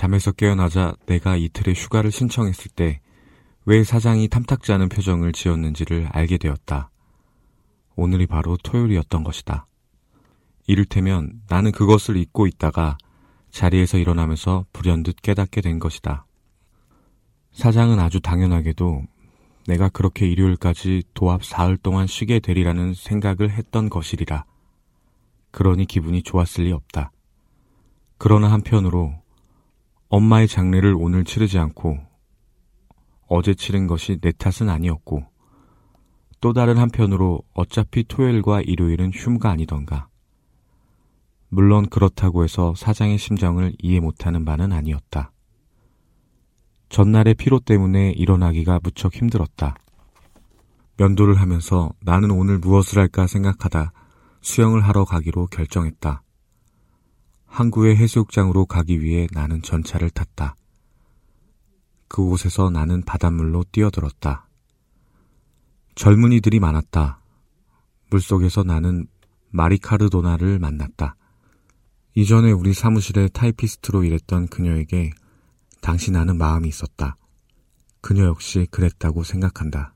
잠에서 깨어나자 내가 이틀의 휴가를 신청했을 때 왜 사장이 탐탁지 않은 표정을 지었는지를 알게 되었다. 오늘이 바로 토요일이었던 것이다. 이를테면 나는 그것을 잊고 있다가 자리에서 일어나면서 불현듯 깨닫게 된 것이다. 사장은 아주 당연하게도 내가 그렇게 일요일까지 도합 사흘 동안 쉬게 되리라는 생각을 했던 것이리라. 그러니 기분이 좋았을 리 없다. 그러나 한편으로 엄마의 장례를 오늘 치르지 않고 어제 치른 것이 내 탓은 아니었고 또 다른 한편으로 어차피 토요일과 일요일은 흉가 아니던가. 물론 그렇다고 해서 사장의 심정을 이해 못하는 바는 아니었다. 전날의 피로 때문에 일어나기가 무척 힘들었다. 면도를 하면서 나는 오늘 무엇을 할까 생각하다 수영을 하러 가기로 결정했다. 항구의 해수욕장으로 가기 위해 나는 전차를 탔다. 그곳에서 나는 바닷물로 뛰어들었다. 젊은이들이 많았다. 물속에서 나는 마리카르도나를 만났다. 이전에 우리 사무실에 타이피스트로 일했던 그녀에게 당시 나는 마음이 있었다. 그녀 역시 그랬다고 생각한다.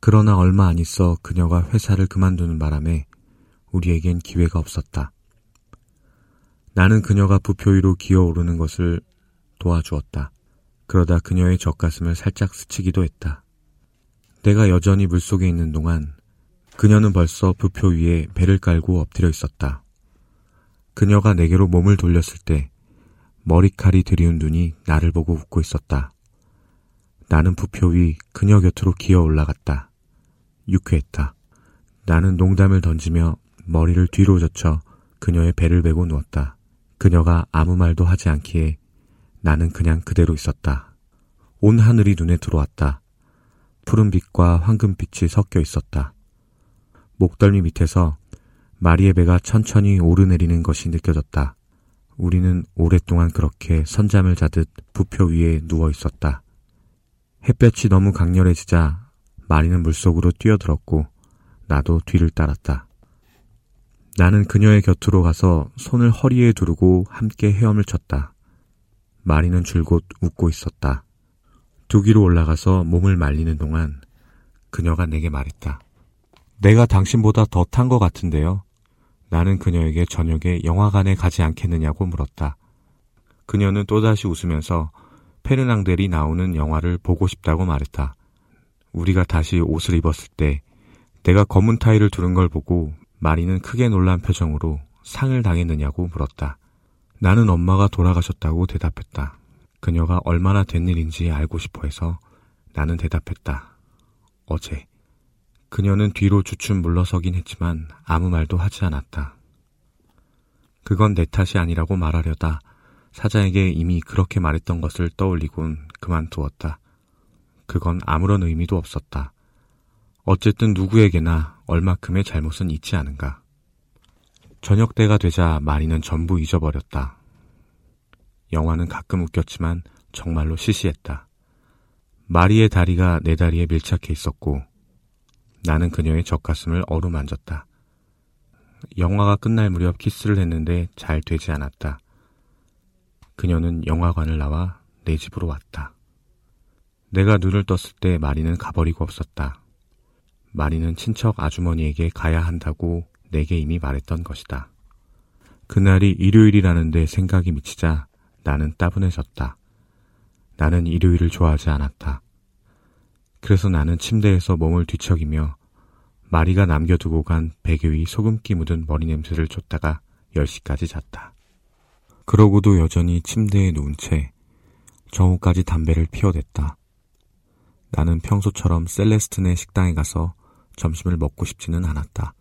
그러나 얼마 안 있어 그녀가 회사를 그만두는 바람에 우리에겐 기회가 없었다. 나는 그녀가 부표 위로 기어오르는 것을 도와주었다. 그러다 그녀의 젖가슴을 살짝 스치기도 했다. 내가 여전히 물속에 있는 동안 그녀는 벌써 부표 위에 배를 깔고 엎드려 있었다. 그녀가 내게로 몸을 돌렸을 때 머리칼이 들이운 눈이 나를 보고 웃고 있었다. 나는 부표 위 그녀 곁으로 기어 올라갔다. 유쾌했다. 나는 농담을 던지며 머리를 뒤로 젖혀 그녀의 배를 베고 누웠다. 그녀가 아무 말도 하지 않기에 나는 그냥 그대로 있었다. 온 하늘이 눈에 들어왔다. 푸른빛과 황금빛이 섞여 있었다. 목덜미 밑에서 마리의 배가 천천히 오르내리는 것이 느껴졌다. 우리는 오랫동안 그렇게 선잠을 자듯 부표 위에 누워 있었다. 햇볕이 너무 강렬해지자 마리는 물속으로 뛰어들었고 나도 뒤를 따랐다. 나는 그녀의 곁으로 가서 손을 허리에 두르고 함께 헤엄을 쳤다. 마리는 줄곧 웃고 있었다. 두기로 올라가서 몸을 말리는 동안 그녀가 내게 말했다. 내가 당신보다 더 탄 것 같은데요. 나는 그녀에게 저녁에 영화관에 가지 않겠느냐고 물었다. 그녀는 또다시 웃으면서 페르낭델이 나오는 영화를 보고 싶다고 말했다. 우리가 다시 옷을 입었을 때 내가 검은 타이를 두른 걸 보고 마리는 크게 놀란 표정으로 상을 당했느냐고 물었다. 나는 엄마가 돌아가셨다고 대답했다. 그녀가 얼마나 된 일인지 알고 싶어 해서 나는 대답했다. 어제. 그녀는 뒤로 주춤 물러서긴 했지만 아무 말도 하지 않았다. 그건 내 탓이 아니라고 말하려다 사자에게 이미 그렇게 말했던 것을 떠올리곤 그만두었다. 그건 아무런 의미도 없었다. 어쨌든 누구에게나 얼마큼의 잘못은 있지 않은가. 저녁 때가 되자 마리는 전부 잊어버렸다. 영화는 가끔 웃겼지만 정말로 시시했다. 마리의 다리가 내 다리에 밀착해 있었고 나는 그녀의 젖가슴을 어루만졌다. 영화가 끝날 무렵 키스를 했는데 잘 되지 않았다. 그녀는 영화관을 나와 내 집으로 왔다. 내가 눈을 떴을 때 마리는 가버리고 없었다. 마리는 친척 아주머니에게 가야 한다고 내게 이미 말했던 것이다. 그날이 일요일이라는데 생각이 미치자 나는 따분해졌다. 나는 일요일을 좋아하지 않았다. 그래서 나는 침대에서 몸을 뒤척이며 마리가 남겨두고 간 베개 위 소금기 묻은 머리 냄새를 쫓다가 10시까지 잤다. 그러고도 여전히 침대에 누운 채 정오까지 담배를 피워댔다. 나는 평소처럼 셀레스트네 식당에 가서 점심을 먹고 싶지는 않았다.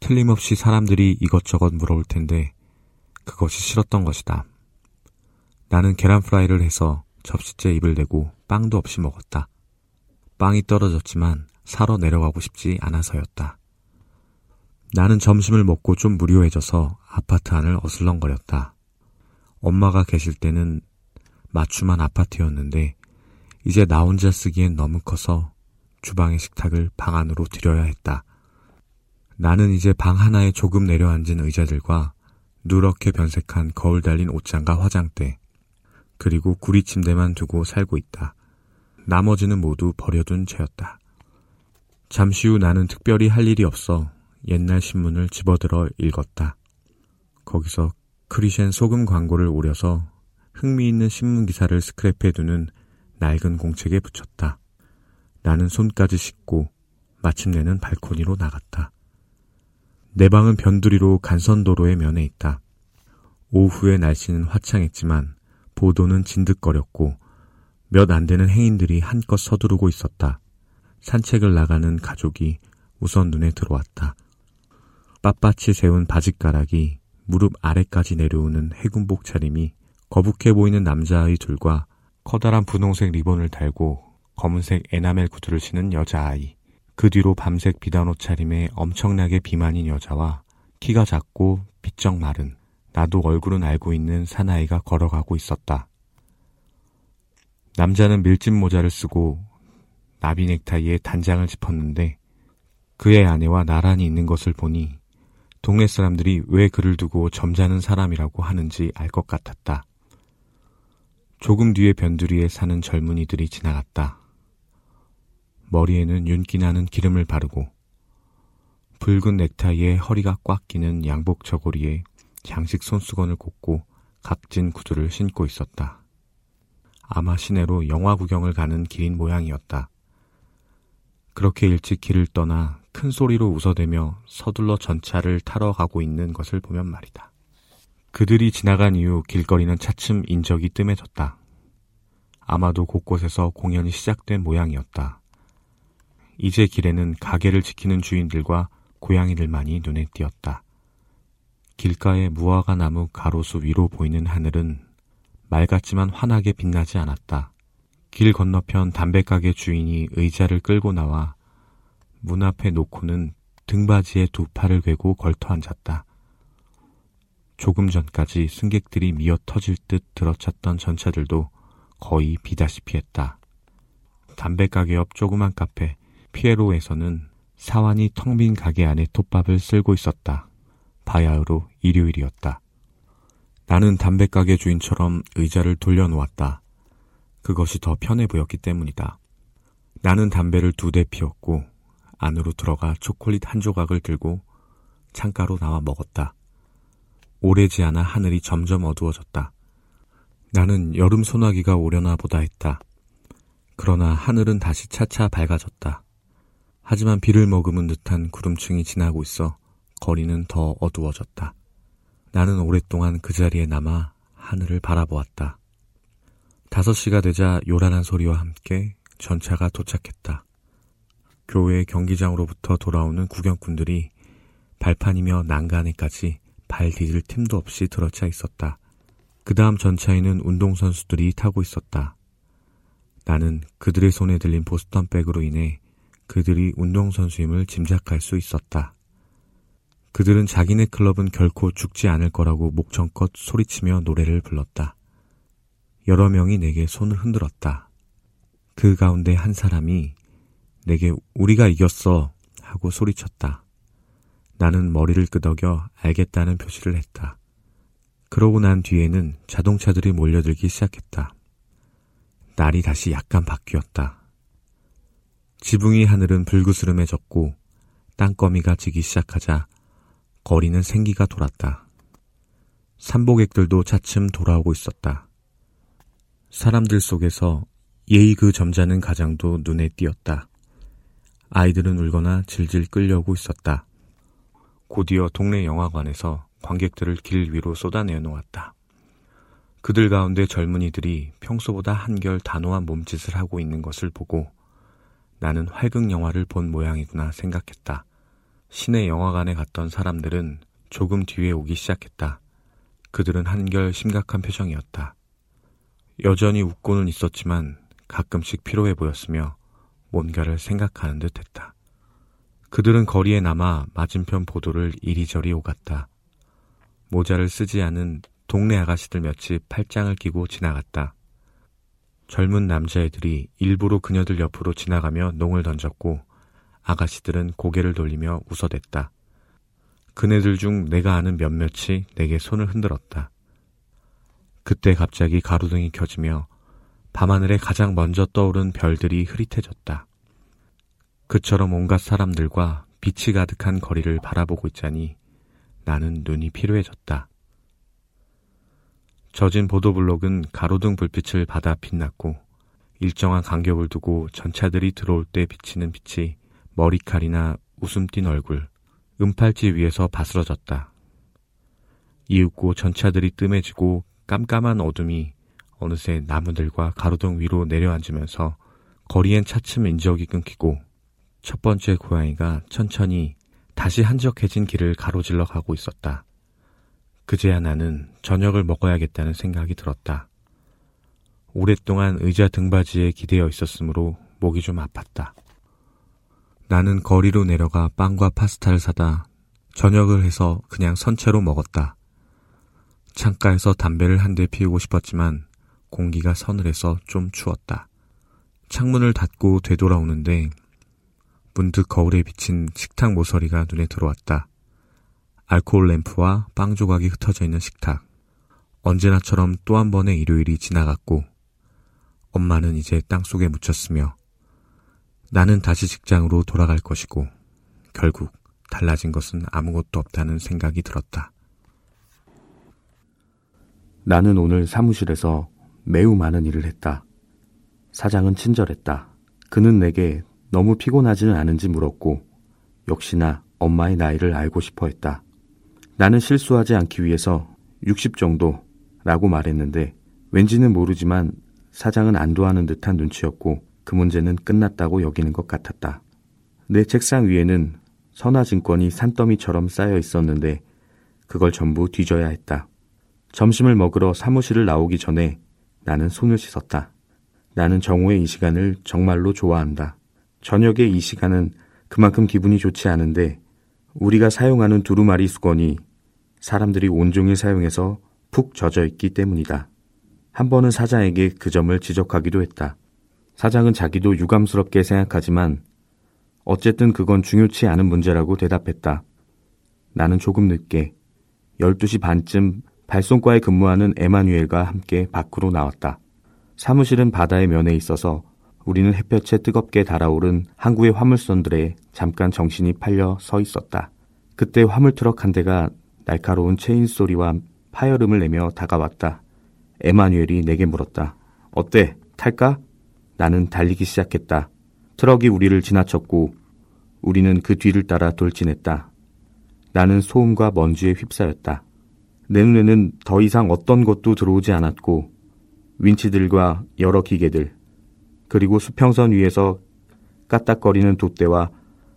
틀림없이 사람들이 이것저것 물어올 텐데 그것이 싫었던 것이다. 나는 계란 프라이를 해서 접시째 입을 대고 빵도 없이 먹었다. 빵이 떨어졌지만 사러 내려가고 싶지 않아서였다. 나는 점심을 먹고 좀 무료해져서 아파트 안을 어슬렁거렸다. 엄마가 계실 때는 맞춤한 아파트였는데 이제 나 혼자 쓰기엔 너무 커서 주방의 식탁을 방 안으로 들여야 했다. 나는 이제 방 하나에 조금 내려앉은 의자들과 누렇게 변색한 거울 달린 옷장과 화장대, 그리고 구리 침대만 두고 살고 있다. 나머지는 모두 버려둔 채였다. 잠시 후 나는 특별히 할 일이 없어 옛날 신문을 집어들어 읽었다. 거기서 크리셴 소금 광고를 오려서 흥미있는 신문 기사를 스크랩해 두는 낡은 공책에 붙였다. 나는 손까지 씻고 마침내는 발코니로 나갔다. 내 방은 변두리로 간선도로의 면에 있다. 오후의 날씨는 화창했지만 보도는 진득거렸고 몇 안 되는 행인들이 한껏 서두르고 있었다. 산책을 나가는 가족이 우선 눈에 들어왔다. 빳빳이 세운 바짓가락이 무릎 아래까지 내려오는 해군복 차림이 거북해 보이는 남자아이 둘과 커다란 분홍색 리본을 달고 검은색 에나멜 구두를 신은 여자아이. 그 뒤로 밤색 비단 옷 차림에 엄청나게 비만인 여자와 키가 작고 비쩍 마른 나도 얼굴은 알고 있는 사나이가 걸어가고 있었다. 남자는 밀짚 모자를 쓰고 나비 넥타이에 단장을 짚었는데 그의 아내와 나란히 있는 것을 보니 동네 사람들이 왜 그를 두고 점잖은 사람이라고 하는지 알 것 같았다. 조금 뒤에 변두리에 사는 젊은이들이 지나갔다. 머리에는 윤기 나는 기름을 바르고 붉은 넥타이에 허리가 꽉 끼는 양복 저고리에 장식 손수건을 꽂고 각진 구두를 신고 있었다. 아마 시내로 영화 구경을 가는 길인 모양이었다. 그렇게 일찍 길을 떠나 큰 소리로 웃어대며 서둘러 전차를 타러 가고 있는 것을 보면 말이다. 그들이 지나간 이후 길거리는 차츰 인적이 뜸해졌다. 아마도 곳곳에서 공연이 시작된 모양이었다. 이제 길에는 가게를 지키는 주인들과 고양이들만이 눈에 띄었다. 길가의 무화과 나무 가로수 위로 보이는 하늘은 맑았지만 환하게 빛나지 않았다. 길 건너편 담배가게 주인이 의자를 끌고 나와 문 앞에 놓고는 등받이에 두 팔을 괴고 걸터 앉았다. 조금 전까지 승객들이 미어 터질 듯 들어찼던 전차들도 거의 비다시피 했다. 담배가게 옆 조그만 카페 피에로에서는 사완이 텅 빈 가게 안에 톱밥을 쓸고 있었다. 바야흐로 일요일이었다. 나는 담배가게 주인처럼 의자를 돌려놓았다. 그것이 더 편해 보였기 때문이다. 나는 담배를 두 대 피웠고 안으로 들어가 초콜릿 한 조각을 들고 창가로 나와 먹었다. 오래지 않아 하늘이 점점 어두워졌다. 나는 여름 소나기가 오려나 보다 했다. 그러나 하늘은 다시 차차 밝아졌다. 하지만 비를 머금은 듯한 구름층이 지나고 있어 거리는 더 어두워졌다. 나는 오랫동안 그 자리에 남아 하늘을 바라보았다. 다섯 시가 되자 요란한 소리와 함께 전차가 도착했다. 교회 경기장으로부터 돌아오는 구경꾼들이 발판이며 난간에까지 발 디딜 틈도 없이 들어차 있었다. 그 다음 전차에는 운동선수들이 타고 있었다. 나는 그들의 손에 들린 보스턴 백으로 인해 그들이 운동선수임을 짐작할 수 있었다. 그들은 자기네 클럽은 결코 죽지 않을 거라고 목청껏 소리치며 노래를 불렀다. 여러 명이 내게 손을 흔들었다. 그 가운데 한 사람이 내게 우리가 이겼어 하고 소리쳤다. 나는 머리를 끄덕여 알겠다는 표시를 했다. 그러고 난 뒤에는 자동차들이 몰려들기 시작했다. 날이 다시 약간 바뀌었다. 지붕이 하늘은 불그스름해졌고 땅거미가 지기 시작하자 거리는 생기가 돌았다. 산보객들도 차츰 돌아오고 있었다. 사람들 속에서 예의 그 점잖은 가장도 눈에 띄었다. 아이들은 울거나 질질 끌려오고 있었다. 곧이어 동네 영화관에서 관객들을 길 위로 쏟아내 놓았다. 그들 가운데 젊은이들이 평소보다 한결 단호한 몸짓을 하고 있는 것을 보고 나는 활극 영화를 본 모양이구나 생각했다. 시내 영화관에 갔던 사람들은 조금 뒤에 오기 시작했다. 그들은 한결 심각한 표정이었다. 여전히 웃고는 있었지만 가끔씩 피로해 보였으며 뭔가를 생각하는 듯 했다. 그들은 거리에 남아 맞은편 보도를 이리저리 오갔다. 모자를 쓰지 않은 동네 아가씨들 몇이 팔짱을 끼고 지나갔다. 젊은 남자애들이 일부러 그녀들 옆으로 지나가며 농을 던졌고 아가씨들은 고개를 돌리며 웃어댔다. 그네들 중 내가 아는 몇몇이 내게 손을 흔들었다. 그때 갑자기 가로등이 켜지며 밤하늘에 가장 먼저 떠오른 별들이 흐릿해졌다. 그처럼 온갖 사람들과 빛이 가득한 거리를 바라보고 있자니 나는 눈이 피로해졌다. 젖은 보도블록은 가로등 불빛을 받아 빛났고 일정한 간격을 두고 전차들이 들어올 때 비치는 빛이 머리칼이나 웃음 띤 얼굴, 은팔찌 위에서 바스러졌다. 이윽고 전차들이 뜸해지고 깜깜한 어둠이 어느새 나무들과 가로등 위로 내려앉으면서 거리엔 차츰 인적이 끊기고 첫 번째 고양이가 천천히 다시 한적해진 길을 가로질러 가고 있었다. 그제야 나는 저녁을 먹어야겠다는 생각이 들었다. 오랫동안 의자 등받이에 기대어 있었으므로 목이 좀 아팠다. 나는 거리로 내려가 빵과 파스타를 사다 저녁을 해서 그냥 선채로 먹었다. 창가에서 담배를 한 대 피우고 싶었지만 공기가 서늘해서 좀 추웠다. 창문을 닫고 되돌아오는데 문득 거울에 비친 식탁 모서리가 눈에 들어왔다. 알코올 램프와 빵 조각이 흩어져 있는 식탁. 언제나처럼 또 한 번의 일요일이 지나갔고 엄마는 이제 땅 속에 묻혔으며 나는 다시 직장으로 돌아갈 것이고 결국 달라진 것은 아무것도 없다는 생각이 들었다. 나는 오늘 사무실에서 매우 많은 일을 했다. 사장은 친절했다. 그는 내게 너무 피곤하지는 않은지 물었고, 역시나 엄마의 나이를 알고 싶어 했다. 나는 실수하지 않기 위해서 60 정도라고 말했는데, 왠지는 모르지만 사장은 안도하는 듯한 눈치였고, 그 문제는 끝났다고 여기는 것 같았다. 내 책상 위에는 선화증권이 산더미처럼 쌓여 있었는데, 그걸 전부 뒤져야 했다. 점심을 먹으러 사무실을 나오기 전에 나는 손을 씻었다. 나는 정오의 이 시간을 정말로 좋아한다. 저녁의 이 시간은 그만큼 기분이 좋지 않은데 우리가 사용하는 두루마리 수건이 사람들이 온종일 사용해서 푹 젖어 있기 때문이다. 한 번은 사장에게 그 점을 지적하기도 했다. 사장은 자기도 유감스럽게 생각하지만 어쨌든 그건 중요치 않은 문제라고 대답했다. 나는 조금 늦게 12시 반쯤 발송과에 근무하는 에마뉴엘과 함께 밖으로 나왔다. 사무실은 바다의 면에 있어서 우리는 햇볕에 뜨겁게 달아오른 항구의 화물선들에 잠깐 정신이 팔려 서 있었다. 그때 화물트럭 한 대가 날카로운 체인 소리와 파열음을 내며 다가왔다. 에마뉴엘이 내게 물었다. 어때? 탈까? 나는 달리기 시작했다. 트럭이 우리를 지나쳤고 우리는 그 뒤를 따라 돌진했다. 나는 소음과 먼지에 휩싸였다. 내 눈에는 더 이상 어떤 것도 들어오지 않았고 윈치들과 여러 기계들 그리고 수평선 위에서 까딱거리는 돛대와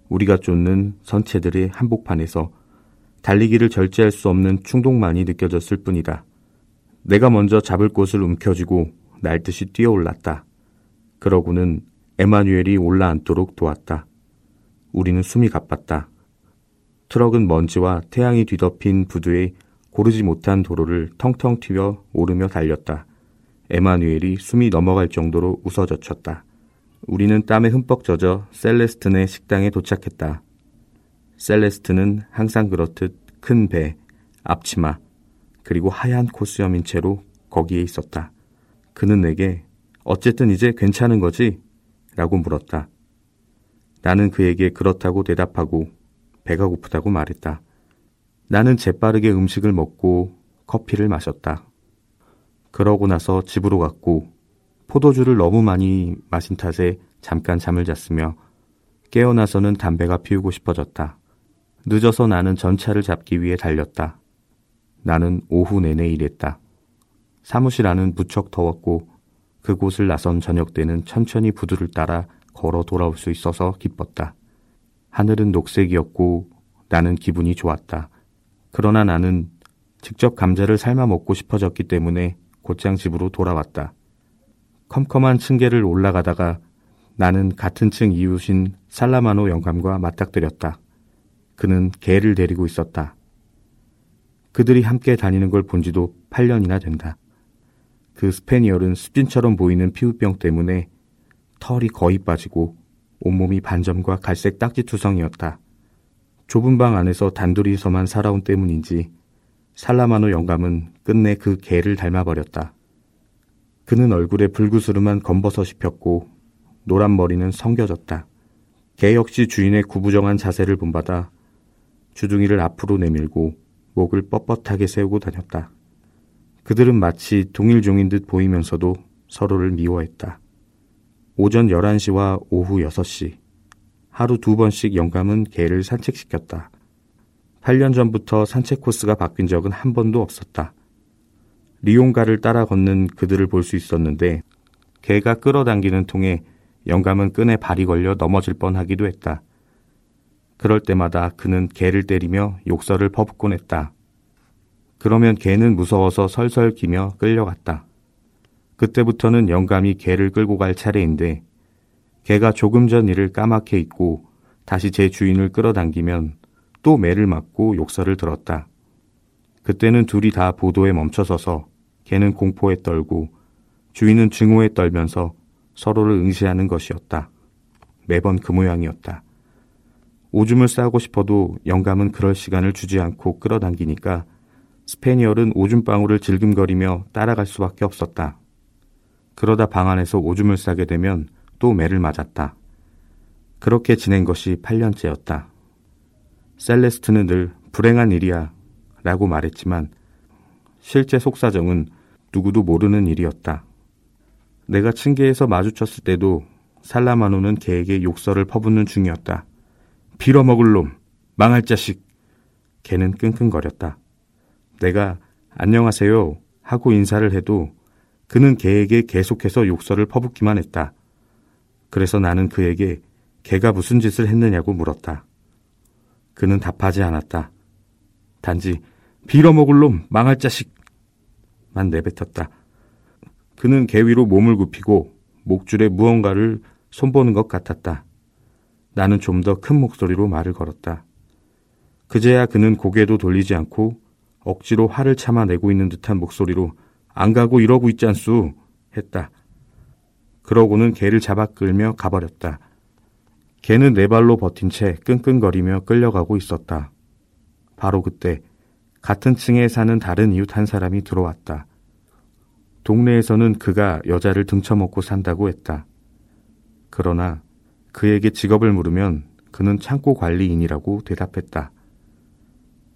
우리가 쫓는 선체들의 한복판에서 달리기를 절제할 수 없는 충동만이 느껴졌을 뿐이다. 내가 먼저 잡을 곳을 움켜쥐고 날듯이 뛰어올랐다. 그러고는 에마뉴엘이 올라앉도록 도왔다. 우리는 숨이 가빴다. 트럭은 먼지와 태양이 뒤덮인 부두에 고르지 못한 도로를 텅텅 튀어 오르며 달렸다. 에마뉴엘이 숨이 넘어갈 정도로 웃어젖혔다. 우리는 땀에 흠뻑 젖어 셀레스트네 식당에 도착했다. 셀레스트는 항상 그렇듯 큰 배, 앞치마, 그리고 하얀 코수염인 채로 거기에 있었다. 그는 내게 어쨌든 이제 괜찮은 거지? 라고 물었다. 나는 그에게 그렇다고 대답하고 배가 고프다고 말했다. 나는 재빠르게 음식을 먹고 커피를 마셨다. 그러고 나서 집으로 갔고 포도주를 너무 많이 마신 탓에 잠깐 잠을 잤으며 깨어나서는 담배가 피우고 싶어졌다. 늦어서 나는 전차를 잡기 위해 달렸다. 나는 오후 내내 일했다. 사무실 안은 무척 더웠고 그곳을 나선 저녁 때는 천천히 부두를 따라 걸어 돌아올 수 있어서 기뻤다. 하늘은 녹색이었고 나는 기분이 좋았다. 그러나 나는 직접 감자를 삶아 먹고 싶어졌기 때문에 곧장 집으로 돌아왔다. 컴컴한 층계를 올라가다가 나는 같은 층 이웃인 살라마노 영감과 맞닥뜨렸다. 그는 개를 데리고 있었다. 그들이 함께 다니는 걸 본 지도 8년이나 된다. 그 스페니얼은 습진처럼 보이는 피부병 때문에 털이 거의 빠지고 온몸이 반점과 갈색 딱지 투성이었다. 좁은 방 안에서 단둘이서만 살아온 때문인지 살라마노 영감은 끝내 그 개를 닮아버렸다. 그는 얼굴에 불구스름한 검버섯이 폈고 노란 머리는 성겨졌다. 개 역시 주인의 구부정한 자세를 본받아 주둥이를 앞으로 내밀고 목을 뻣뻣하게 세우고 다녔다. 그들은 마치 동일종인 듯 보이면서도 서로를 미워했다. 오전 11시와 오후 6시, 하루 두 번씩 영감은 개를 산책시켰다. 8년 전부터 산책 코스가 바뀐 적은 한 번도 없었다. 리용가를 따라 걷는 그들을 볼 수 있었는데 개가 끌어당기는 통에 영감은 끈에 발이 걸려 넘어질 뻔하기도 했다. 그럴 때마다 그는 개를 때리며 욕설을 퍼붓곤 했다. 그러면 개는 무서워서 설설 기며 끌려갔다. 그때부터는 영감이 개를 끌고 갈 차례인데 개가 조금 전 일을 까맣게 잊고 다시 제 주인을 끌어당기면 또 매를 맞고 욕설을 들었다. 그때는 둘이 다 보도에 멈춰서서 개는 공포에 떨고 주인은 증오에 떨면서 서로를 응시하는 것이었다. 매번 그 모양이었다. 오줌을 싸고 싶어도 영감은 그럴 시간을 주지 않고 끌어당기니까 스페니얼은 오줌방울을 질금거리며 따라갈 수밖에 없었다. 그러다 방 안에서 오줌을 싸게 되면 또 매를 맞았다. 그렇게 지낸 것이 8년째였다. 셀레스트는 늘 불행한 일이야 라고 말했지만 실제 속사정은 누구도 모르는 일이었다. 내가 층계에서 마주쳤을 때도 살라마노는 개에게 욕설을 퍼붓는 중이었다. 빌어먹을 놈, 망할 자식. 개는 끙끙거렸다. 내가 안녕하세요 하고 인사를 해도 그는 개에게 계속해서 욕설을 퍼붓기만 했다. 그래서 나는 그에게 개가 무슨 짓을 했느냐고 물었다. 그는 답하지 않았다. 단지 빌어먹을 놈, 망할 자식만 내뱉었다. 그는 개 위로 몸을 굽히고 목줄에 무언가를 손보는 것 같았다. 나는 좀 더 큰 목소리로 말을 걸었다. 그제야 그는 고개도 돌리지 않고 억지로 화를 참아내고 있는 듯한 목소리로 안 가고 이러고 있지 않수 했다. 그러고는 개를 잡아 끌며 가버렸다. 개는 네 발로 버틴 채 끙끙거리며 끌려가고 있었다. 바로 그때 같은 층에 사는 다른 이웃 한 사람이 들어왔다. 동네에서는 그가 여자를 등쳐먹고 산다고 했다. 그러나 그에게 직업을 물으면 그는 창고 관리인이라고 대답했다.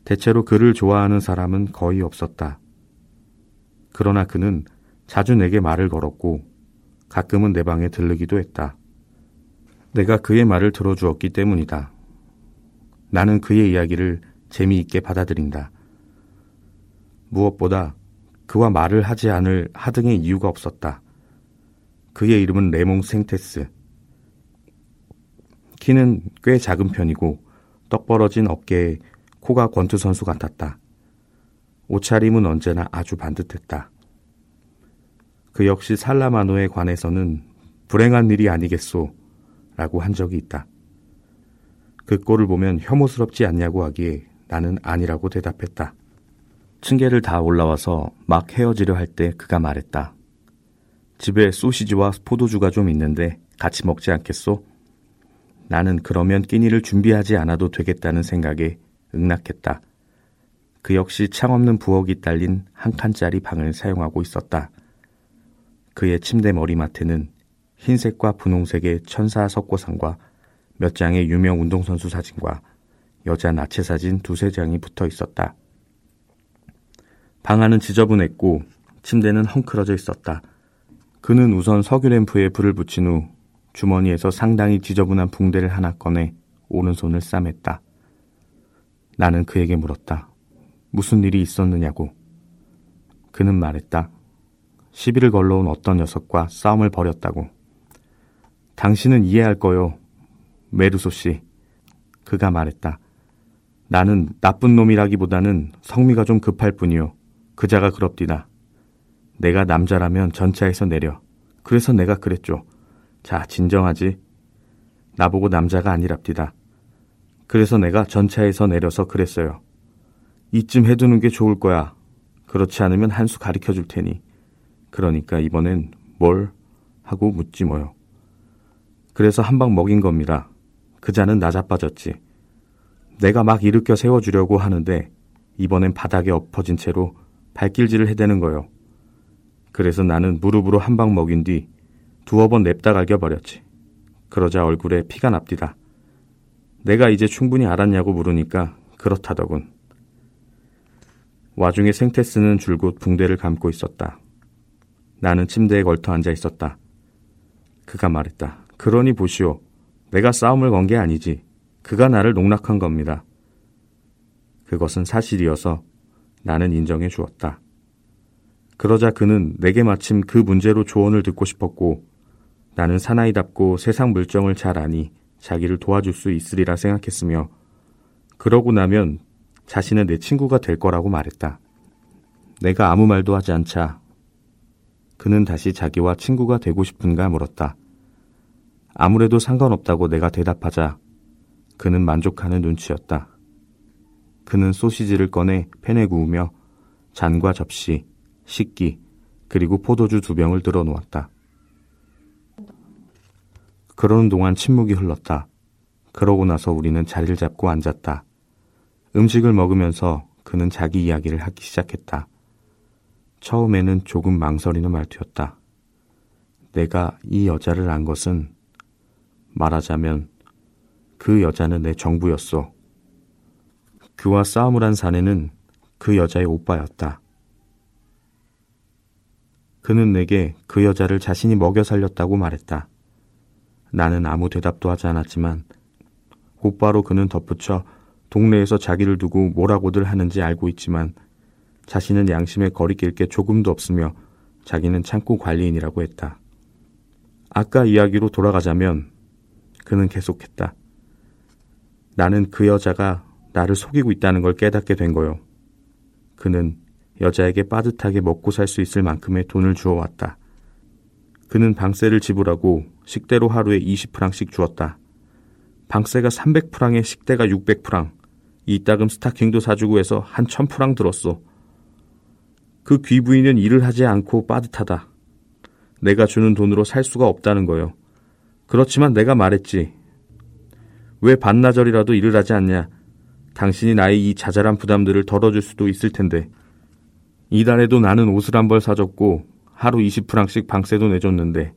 대체로 그를 좋아하는 사람은 거의 없었다. 그러나 그는 자주 내게 말을 걸었고 가끔은 내 방에 들르기도 했다. 내가 그의 말을 들어주었기 때문이다. 나는 그의 이야기를 재미있게 받아들인다. 무엇보다 그와 말을 하지 않을 하등의 이유가 없었다. 그의 이름은 레몽 생테스. 키는 꽤 작은 편이고 떡 벌어진 어깨에 코가 권투 선수 같았다. 옷차림은 언제나 아주 반듯했다. 그 역시 살라마노에 관해서는 불행한 일이 아니겠소 라고 한 적이 있다. 그 꼴을 보면 혐오스럽지 않냐고 하기에 나는 아니라고 대답했다. 층계를 다 올라와서 막 헤어지려 할 때 그가 말했다. 집에 소시지와 포도주가 좀 있는데 같이 먹지 않겠소? 나는 그러면 끼니를 준비하지 않아도 되겠다는 생각에 응낙했다. 그 역시 창 없는 부엌이 딸린 한 칸짜리 방을 사용하고 있었다. 그의 침대 머리맡에는 흰색과 분홍색의 천사 석고상과 몇 장의 유명 운동선수 사진과 여자 나체 사진 두세 장이 붙어 있었다. 방 안은 지저분했고 침대는 헝클어져 있었다. 그는 우선 석유 램프에 불을 붙인 후 주머니에서 상당히 지저분한 붕대를 하나 꺼내 오른손을 싸맸다. 나는 그에게 물었다. 무슨 일이 있었느냐고. 그는 말했다. 시비를 걸러온 어떤 녀석과 싸움을 벌였다고. 당신은 이해할 거요. 메르소 씨. 그가 말했다. 나는 나쁜 놈이라기보다는 성미가 좀 급할 뿐이요. 그자가 그럽디다. 내가 남자라면 전차에서 내려. 그래서 내가 그랬죠. 자, 진정하지. 나보고 남자가 아니랍디다. 그래서 내가 전차에서 내려서 그랬어요. 이쯤 해두는 게 좋을 거야. 그렇지 않으면 한 수 가르쳐 줄 테니. 그러니까 이번엔 뭘 하고 묻지 뭐요. 그래서 한 방 먹인 겁니다. 그자는 나자빠졌지. 내가 막 일으켜 세워주려고 하는데 이번엔 바닥에 엎어진 채로 발길질을 해대는 거요. 그래서 나는 무릎으로 한 방 먹인 뒤 두어 번 냅다 갈겨버렸지. 그러자 얼굴에 피가 납디다. 내가 이제 충분히 알았냐고 물으니까 그렇다더군. 와중에 생테스는 줄곧 붕대를 감고 있었다. 나는 침대에 걸터 앉아 있었다. 그가 말했다. 그러니 보시오. 내가 싸움을 건 게 아니지. 그가 나를 농락한 겁니다. 그것은 사실이어서 나는 인정해 주었다. 그러자 그는 내게 마침 그 문제로 조언을 듣고 싶었고 나는 사나이답고 세상 물정을 잘 아니 자기를 도와줄 수 있으리라 생각했으며 그러고 나면 자신은 내 친구가 될 거라고 말했다. 내가 아무 말도 하지 않자 그는 다시 자기와 친구가 되고 싶은가 물었다. 아무래도 상관없다고 내가 대답하자 그는 만족하는 눈치였다. 그는 소시지를 꺼내 팬에 구우며 잔과 접시, 식기, 그리고 포도주 두 병을 들어 놓았다. 그러는 동안 침묵이 흘렀다. 그러고 나서 우리는 자리를 잡고 앉았다. 음식을 먹으면서 그는 자기 이야기를 하기 시작했다. 처음에는 조금 망설이는 말투였다. 내가 이 여자를 안 것은 말하자면 그 여자는 내 정부였소. 그와 싸움을 한 사내는 그 여자의 오빠였다. 그는 내게 그 여자를 자신이 먹여 살렸다고 말했다. 나는 아무 대답도 하지 않았지만 곧바로 그는 덧붙여 동네에서 자기를 두고 뭐라고들 하는지 알고 있지만 자신은 양심에 거리낄 게 조금도 없으며 자기는 창고 관리인이라고 했다. 아까 이야기로 돌아가자면 그는 계속했다. 나는 그 여자가 나를 속이고 있다는 걸 깨닫게 된 거요. 그는 여자에게 빠듯하게 먹고 살 수 있을 만큼의 돈을 주어왔다. 그는 방세를 지불하고 식대로 하루에 20프랑씩 주었다. 방세가 300프랑에 식대가 600프랑, 이따금 스타킹도 사주고 해서 한 1000프랑 들었어. 그 귀부인은 일을 하지 않고 빠듯하다. 내가 주는 돈으로 살 수가 없다는 거요. 그렇지만 내가 말했지. 왜 반나절이라도 일을 하지 않냐? 당신이 나의 이 자잘한 부담들을 덜어줄 수도 있을 텐데. 이달에도 나는 옷을 한 벌 사줬고 하루 20프랑씩 방세도 내줬는데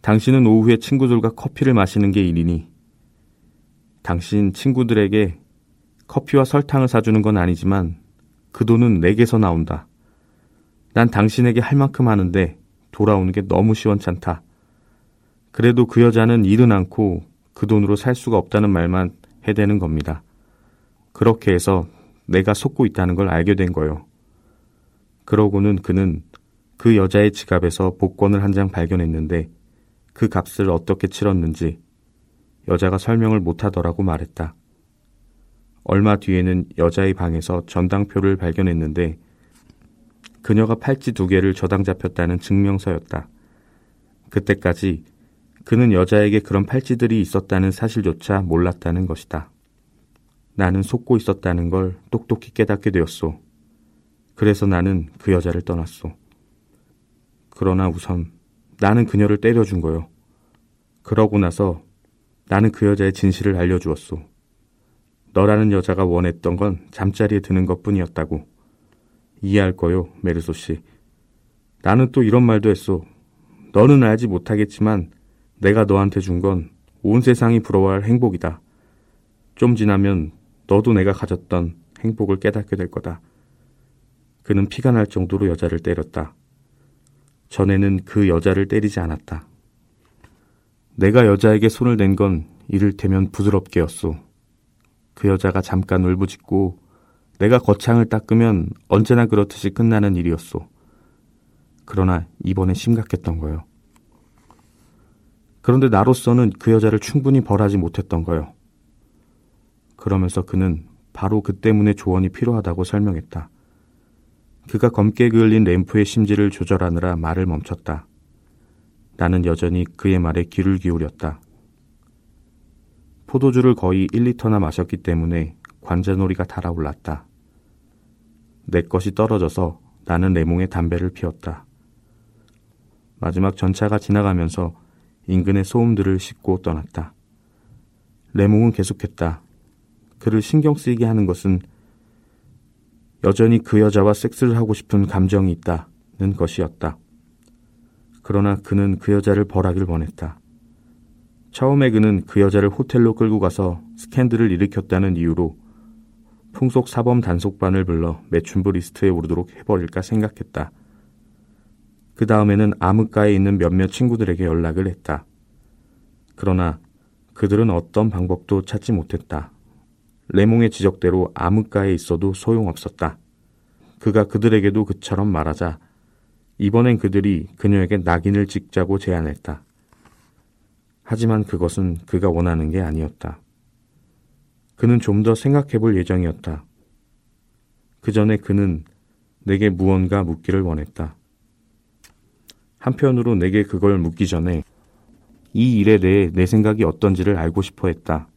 당신은 오후에 친구들과 커피를 마시는 게 일이니 당신 친구들에게 커피와 설탕을 사주는 건 아니지만 그 돈은 내게서 나온다. 난 당신에게 할 만큼 하는데 돌아오는 게 너무 시원찮다. 그래도 그 여자는 일은 않고 그 돈으로 살 수가 없다는 말만 해대는 겁니다. 그렇게 해서 내가 속고 있다는 걸 알게 된 거요. 그러고는 그는 그 여자의 지갑에서 복권을 한 장 발견했는데 그 값을 어떻게 치렀는지 여자가 설명을 못하더라고 말했다. 얼마 뒤에는 여자의 방에서 전당표를 발견했는데 그녀가 팔찌 두 개를 저당 잡혔다는 증명서였다. 그때까지 그는 여자에게 그런 팔찌들이 있었다는 사실조차 몰랐다는 것이다. 나는 속고 있었다는 걸 똑똑히 깨닫게 되었소. 그래서 나는 그 여자를 떠났소. 그러나 우선 나는 그녀를 때려준 거요. 그러고 나서 나는 그 여자의 진실을 알려주었소. 너라는 여자가 원했던 건 잠자리에 드는 것 뿐이었다고. 이해할 거요, 메르소 씨. 나는 또 이런 말도 했소. 너는 알지 못하겠지만 내가 너한테 준 건 온 세상이 부러워할 행복이다. 좀 지나면 너도 내가 가졌던 행복을 깨닫게 될 거다. 그는 피가 날 정도로 여자를 때렸다. 전에는 그 여자를 때리지 않았다. 내가 여자에게 손을 댄건 이를테면 부드럽게였소. 그 여자가 잠깐 울부짖고 내가 거창을 닦으면 언제나 그렇듯이 끝나는 일이었소. 그러나 이번에 심각했던 거요. 그런데 나로서는 그 여자를 충분히 벌하지 못했던 거요. 그러면서 그는 바로 그 때문에 조언이 필요하다고 설명했다. 그가 검게 그을린 램프의 심지를 조절하느라 말을 멈췄다. 나는 여전히 그의 말에 귀를 기울였다. 포도주를 거의 1리터나 마셨기 때문에 관자놀이가 달아올랐다. 내 것이 떨어져서 나는 내 몸에 담배를 피웠다. 마지막 전차가 지나가면서 인근의 소음들을 싣고 떠났다. 레몽은 계속했다. 그를 신경 쓰이게 하는 것은 여전히 그 여자와 섹스를 하고 싶은 감정이 있다는 것이었다. 그러나 그는 그 여자를 벌하길 원했다. 처음에 그는 그 여자를 호텔로 끌고 가서 스캔들을 일으켰다는 이유로 풍속 사범 단속반을 불러 매춘부 리스트에 오르도록 해버릴까 생각했다. 그 다음에는 암흑가에 있는 몇몇 친구들에게 연락을 했다. 그러나 그들은 어떤 방법도 찾지 못했다. 레몽의 지적대로 암흑가에 있어도 소용없었다. 그가 그들에게도 그처럼 말하자 이번엔 그들이 그녀에게 낙인을 찍자고 제안했다. 하지만 그것은 그가 원하는 게 아니었다. 그는 좀 더 생각해 볼 예정이었다. 그 전에 그는 내게 무언가 묻기를 원했다. 한편으로 내게 그걸 묻기 전에 이 일에 대해 내 생각이 어떤지를 알고 싶어 했다.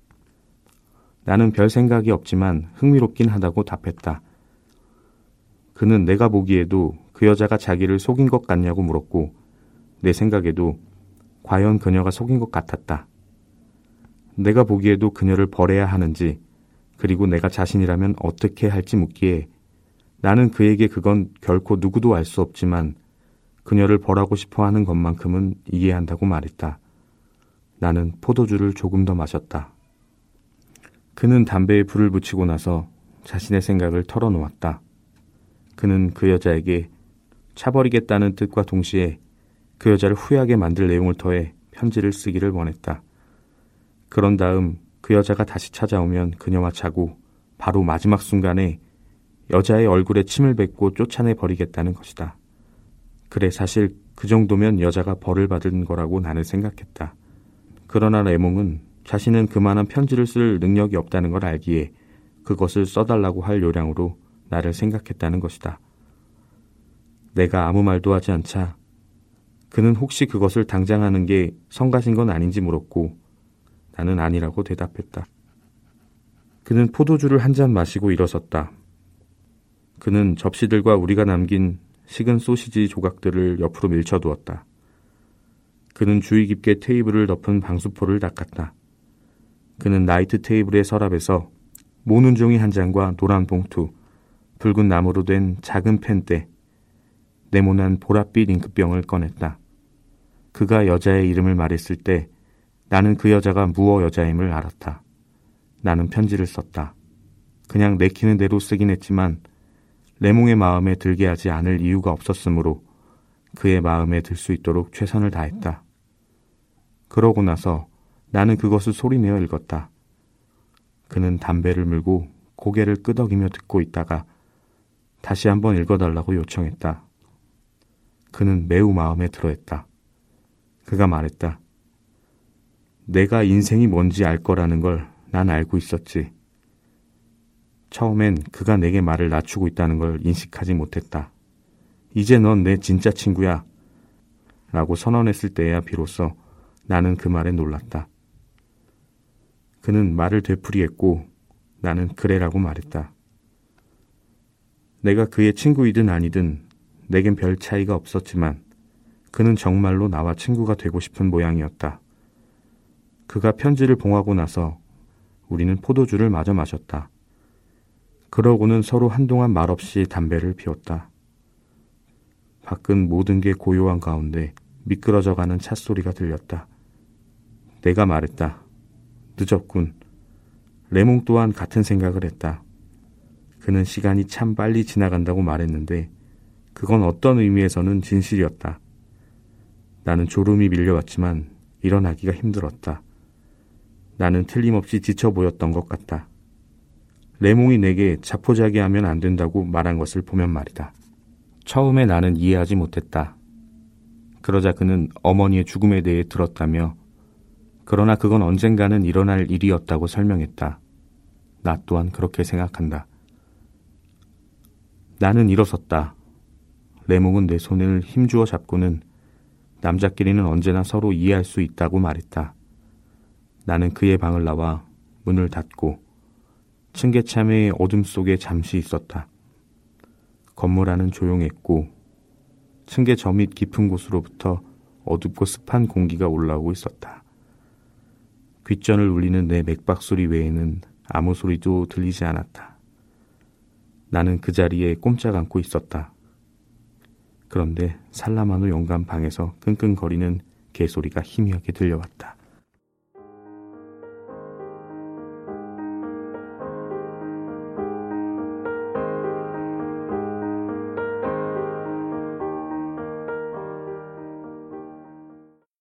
나는 별 생각이 없지만 흥미롭긴 하다고 답했다. 그는 내가 보기에도 그 여자가 자기를 속인 것 같냐고 물었고 내 생각에도 과연 그녀가 속인 것 같았다. 내가 보기에도 그녀를 버려야 하는지 그리고 내가 자신이라면 어떻게 할지 묻기에 나는 그에게 그건 결코 누구도 알 수 없지만 그녀를 벌하고 싶어 하는 것만큼은 이해한다고 말했다. 나는 포도주를 조금 더 마셨다. 그는 담배에 불을 붙이고 나서 자신의 생각을 털어놓았다. 그는 그 여자에게 차버리겠다는 뜻과 동시에 그 여자를 후회하게 만들 내용을 더해 편지를 쓰기를 원했다. 그런 다음 그 여자가 다시 찾아오면 그녀와 자고 바로 마지막 순간에 여자의 얼굴에 침을 뱉고 쫓아내 버리겠다는 것이다. 그래 사실 그 정도면 여자가 벌을 받은 거라고 나는 생각했다. 그러나 레몽은 자신은 그만한 편지를 쓸 능력이 없다는 걸 알기에 그것을 써달라고 할 요량으로 나를 생각했다는 것이다. 내가 아무 말도 하지 않자 그는 혹시 그것을 당장 하는 게 성가신 건 아닌지 물었고 나는 아니라고 대답했다. 그는 포도주를 한 잔 마시고 일어섰다. 그는 접시들과 우리가 남긴 식은 소시지 조각들을 옆으로 밀쳐두었다. 그는 주의 깊게 테이블을 덮은 방수포를 닦았다. 그는 나이트 테이블의 서랍에서 모는 종이 한 장과 노란 봉투, 붉은 나무로 된 작은 펜대, 네모난 보랏빛 잉크병을 꺼냈다. 그가 여자의 이름을 말했을 때 나는 그 여자가 무어 여자임을 알았다. 나는 편지를 썼다. 그냥 내키는 대로 쓰긴 했지만 레몽의 마음에 들게 하지 않을 이유가 없었으므로 그의 마음에 들 수 있도록 최선을 다했다. 그러고 나서 나는 그것을 소리내어 읽었다. 그는 담배를 물고 고개를 끄덕이며 듣고 있다가 다시 한번 읽어달라고 요청했다. 그는 매우 마음에 들어했다. 그가 말했다. 내가 인생이 뭔지 알 거라는 걸 난 알고 있었지. 처음엔 그가 내게 말을 낮추고 있다는 걸 인식하지 못했다. 이제 넌 내 진짜 친구야. 라고 선언했을 때야 비로소 나는 그 말에 놀랐다. 그는 말을 되풀이했고 나는 그래라고 말했다. 내가 그의 친구이든 아니든 내겐 별 차이가 없었지만 그는 정말로 나와 친구가 되고 싶은 모양이었다. 그가 편지를 봉하고 나서 우리는 포도주를 마저 마셨다. 그러고는 서로 한동안 말없이 담배를 피웠다. 밖은 모든 게 고요한 가운데 미끄러져 가는 찻소리가 들렸다. 내가 말했다. 늦었군. 레몽 또한 같은 생각을 했다. 그는 시간이 참 빨리 지나간다고 말했는데 그건 어떤 의미에서는 진실이었다. 나는 졸음이 밀려왔지만 일어나기가 힘들었다. 나는 틀림없이 지쳐 보였던 것 같다. 레몽이 내게 자포자기하면 안 된다고 말한 것을 보면 말이다. 처음에 나는 이해하지 못했다. 그러자 그는 어머니의 죽음에 대해 들었다며 그러나 그건 언젠가는 일어날 일이었다고 설명했다. 나 또한 그렇게 생각한다. 나는 일어섰다. 레몽은 내 손을 힘주어 잡고는 남자끼리는 언제나 서로 이해할 수 있다고 말했다. 나는 그의 방을 나와 문을 닫고 층계참의 어둠 속에 잠시 있었다. 건물 안은 조용했고 층계 저밑 깊은 곳으로부터 어둡고 습한 공기가 올라오고 있었다. 귓전을 울리는 내 맥박 소리 외에는 아무 소리도 들리지 않았다. 나는 그 자리에 꼼짝 않고 있었다. 그런데 살라마노 영감 방에서 끙끙거리는 개소리가 희미하게 들려왔다.